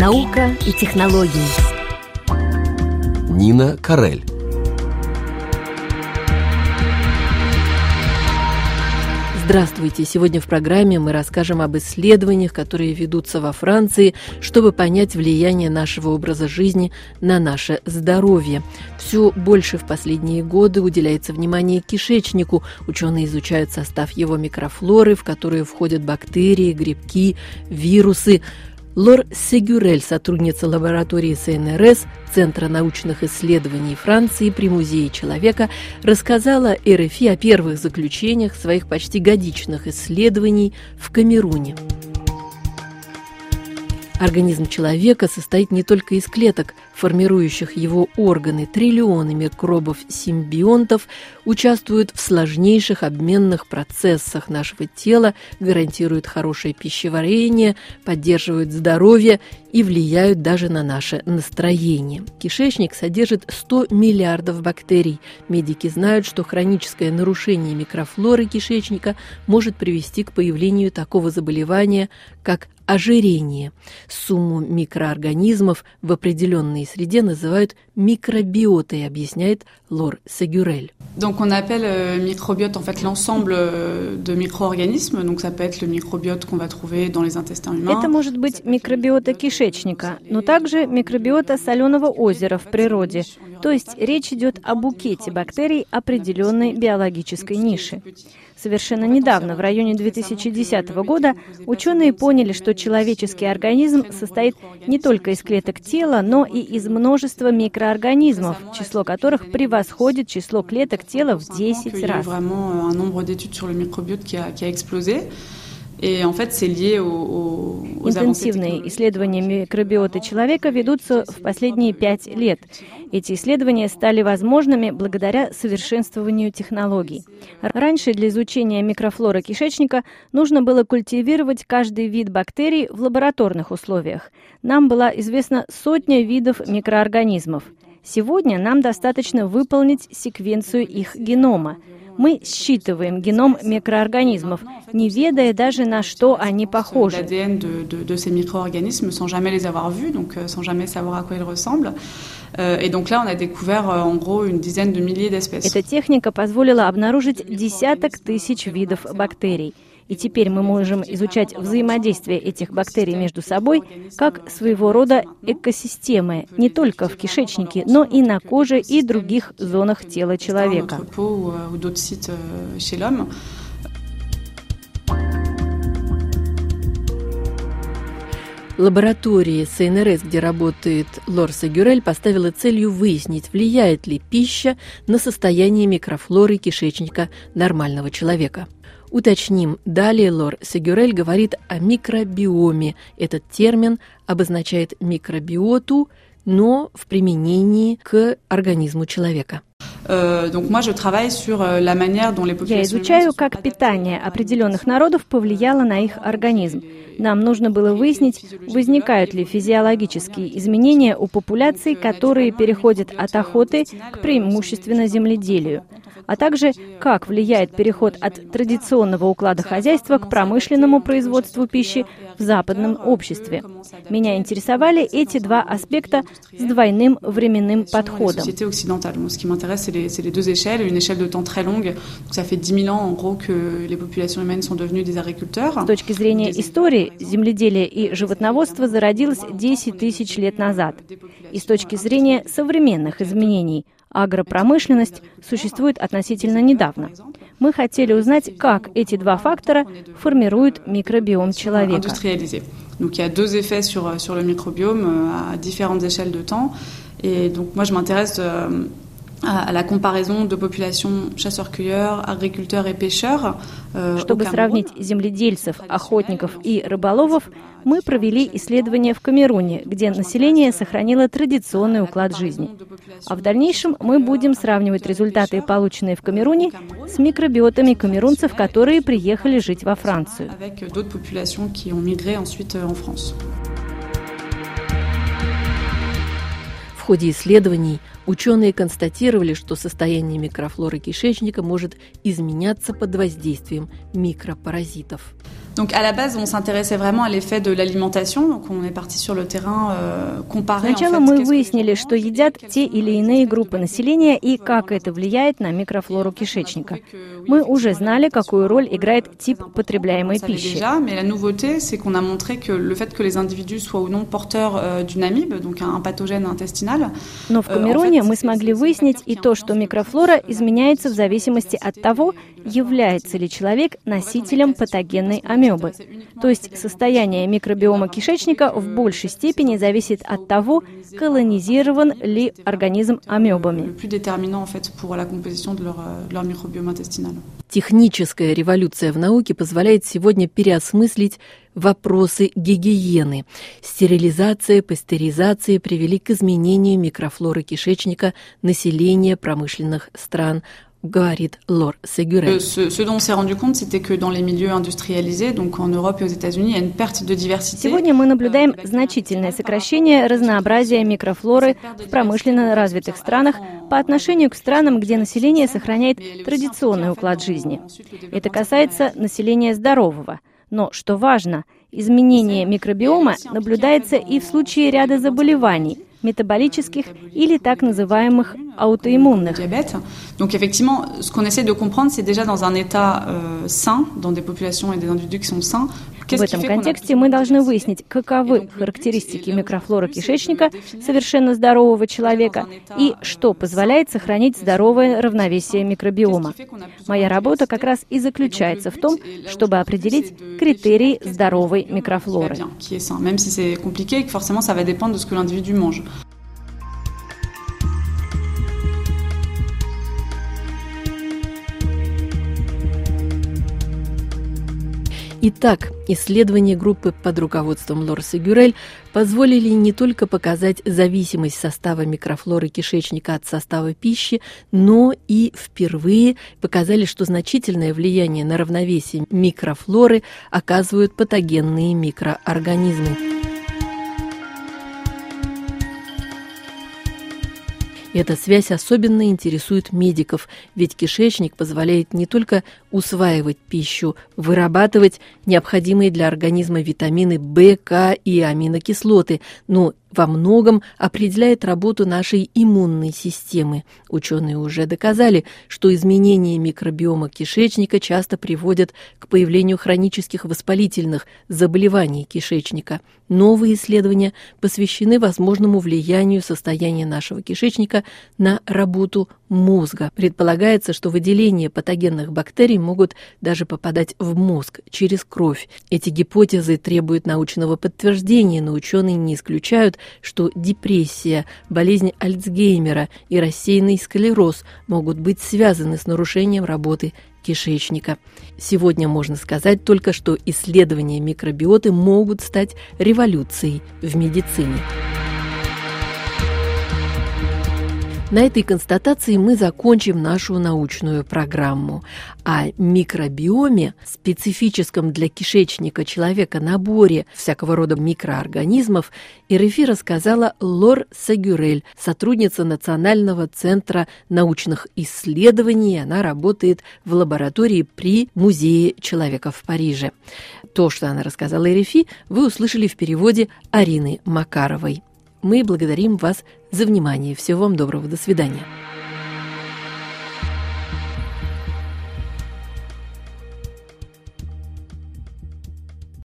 Наука и технологии. Нина Карель. Здравствуйте! Сегодня в программе мы расскажем об исследованиях, которые ведутся во Франции, чтобы понять влияние нашего образа жизни на наше здоровье. Все больше в последние годы уделяется внимание кишечнику. Ученые изучают состав его микрофлоры, в которые входят бактерии, грибки, вирусы. Лор Сегюрель, сотрудница лаборатории СНРС Центра научных исследований Франции при Музее человека, рассказала РФИ о первых заключениях своих почти годичных исследований в Камеруне. Организм человека состоит не только из клеток, формирующих его органы. Триллионы микробов-симбионтов участвуют в сложнейших обменных процессах нашего тела, гарантируют хорошее пищеварение, поддерживают здоровье и влияют даже на наше настроение. Кишечник содержит 100 миллиардов бактерий. Медики знают, что хроническое нарушение микрофлоры кишечника может привести к появлению такого заболевания, как ожирение. Сумму микроорганизмов в определенной среде называют микробиотой, объясняет Лор Сегюрель. Donc on appelle euh, microbiote en fait l'ensemble euh, de micro-organismes. Donc ça peut être le microbiote qu'on va trouver dans les intestins humains. Это может быть микробиота кишечника, но также микробиота соленого озера в природе. То есть речь идет о букете бактерий определенной биологической ниши. Совершенно недавно, в районе 2010 года, ученые поняли, что человеческий организм состоит не только из клеток тела, но и из множества микроорганизмов, число которых превосходит число клеток тела в 10 раз. Интенсивные исследования микробиоты человека ведутся в последние пять лет. Эти исследования стали возможными благодаря совершенствованию технологий. Раньше для изучения микрофлоры кишечника нужно было культивировать каждый вид бактерий в лабораторных условиях. Нам была известна сотня видов микроорганизмов. Сегодня нам достаточно выполнить секвенцию их генома – мы считываем геном микроорганизмов, не ведая даже на что они похожи. Эта техника позволила обнаружить десяток тысяч видов бактерий. И теперь мы можем изучать взаимодействие этих бактерий между собой как своего рода экосистемы, не только в кишечнике, но и на коже и других зонах тела человека. Лаборатория СНРС, где работает Лорса Гюрель, поставила целью выяснить, влияет ли пища на состояние микрофлоры кишечника нормального человека. Уточним, далее Лор Сегюрель говорит о микробиоме. Этот термин обозначает микробиоту, но в применении к организму человека. Euh, euh, Я изучаю, как питание определенных народов повлияло на их организм. Нам нужно было выяснить, возникают ли физиологические изменения у популяций, которые переходят от охоты к преимущественно земледелию а также как влияет переход от традиционного уклада хозяйства к промышленному производству пищи в западном обществе. Меня интересовали эти два аспекта с двойным временным подходом. С точки зрения истории, земледелие и животноводство зародилось 10 тысяч лет назад. И с точки зрения современных изменений – агропромышленность существует относительно недавно. Мы хотели узнать, как эти два фактора формируют микробиом человека. Donc il y a deux effets sur, sur le microbiome euh, à différentes échelles de temps. Et donc moi je m'intéresse euh, à la comparaison de populations chasseurs-cueilleurs, agriculteurs et pêcheurs. Euh, Чтобы сравнить земледельцев, охотников и рыболовов, мы провели исследование в Камеруне, где население сохранило традиционный уклад жизни. А в дальнейшем мы будем сравнивать результаты, полученные в Камеруне, с микробиотами камерунцев, которые приехали жить во Францию. Ходе исследований Ученые констатировали, что состояние микрофлоры кишечника может изменяться под воздействием микропаразитов. Donc à la base, on s'intéressait vraiment à l'effet de l'alimentation. Donc on est parti sur le terrain euh, comparer. Сначала en fait, мы выяснили, что едят те или иные группы населения и как это влияет на микрофлору кишечника. Мы уже знали, какую роль играет тип потребляемой пищи. mais la nouveauté, c'est qu'on a montré que le fait que les individus soient ou non porteurs euh, d'une amibe, donc un, pathogène intestinal, Но в Э, Камеруне мы смогли выяснить и то, что микрофлора изменяется в зависимости от того. Является ли человек носителем патогенной амебы. То есть состояние микробиома кишечника в большей степени зависит от того, колонизирован ли организм амебами. euh. Техническая революция в науке позволяет сегодня переосмыслить вопросы гигиены. Стерилизация, пастеризация привели к изменению микрофлоры кишечника населения промышленных стран, говорит Лор Euh, de diversité. Сегодня мы наблюдаем значительное сокращение разнообразия микрофлоры в промышленно развитых странах по отношению к странам, где население сохраняет традиционный уклад жизни. Это касается населения здорового. Но, что важно, изменение микробиома наблюдается и в случае ряда заболеваний, метаболических или так называемых аутоиммунных. Donc effectivement, ce qu'on essaie de comprendre, c'est déjà dans un état euh, sain, dans des populations et des individus qui sont sains. В этом контексте мы должны выяснить, каковы характеристики микрофлоры кишечника совершенно здорового человека и что позволяет сохранить здоровое равновесие микробиома. Моя работа как раз и заключается в том, чтобы определить критерии здоровой микрофлоры. Итак, исследования группы под руководством Лорса Гюрель позволили не только показать зависимость состава микрофлоры кишечника от состава пищи, но и впервые показали, что значительное влияние на равновесие микрофлоры оказывают патогенные микроорганизмы. Эта связь особенно интересует медиков, ведь кишечник позволяет не только усваивать пищу, вырабатывать необходимые для организма витамины В, К и аминокислоты, но во многом определяет работу нашей иммунной системы. Ученые уже доказали, что изменения микробиома кишечника часто приводят к появлению хронических воспалительных заболеваний кишечника. Новые исследования посвящены возможному влиянию состояния нашего кишечника на работу мозга. Предполагается, что выделения патогенных бактерий могут даже попадать в мозг через кровь. Эти гипотезы требуют научного подтверждения, но ученые не исключают, что депрессия, болезнь Альцгеймера и рассеянный склероз могут быть связаны с нарушением работы кишечника. Сегодня можно сказать только, что исследования микробиоты могут стать революцией в медицине. На этой констатации мы закончим нашу научную программу. О микробиоме, специфическом для кишечника человека наборе всякого рода микроорганизмов, РФИ рассказала Лор Сагюрель, сотрудница Национального центра научных исследований. Она работает в лаборатории при Музее человека в Париже. То, что она рассказала РФИ, вы услышали в переводе Арины Макаровой. Мы благодарим вас за внимание. Всего вам доброго. До свидания.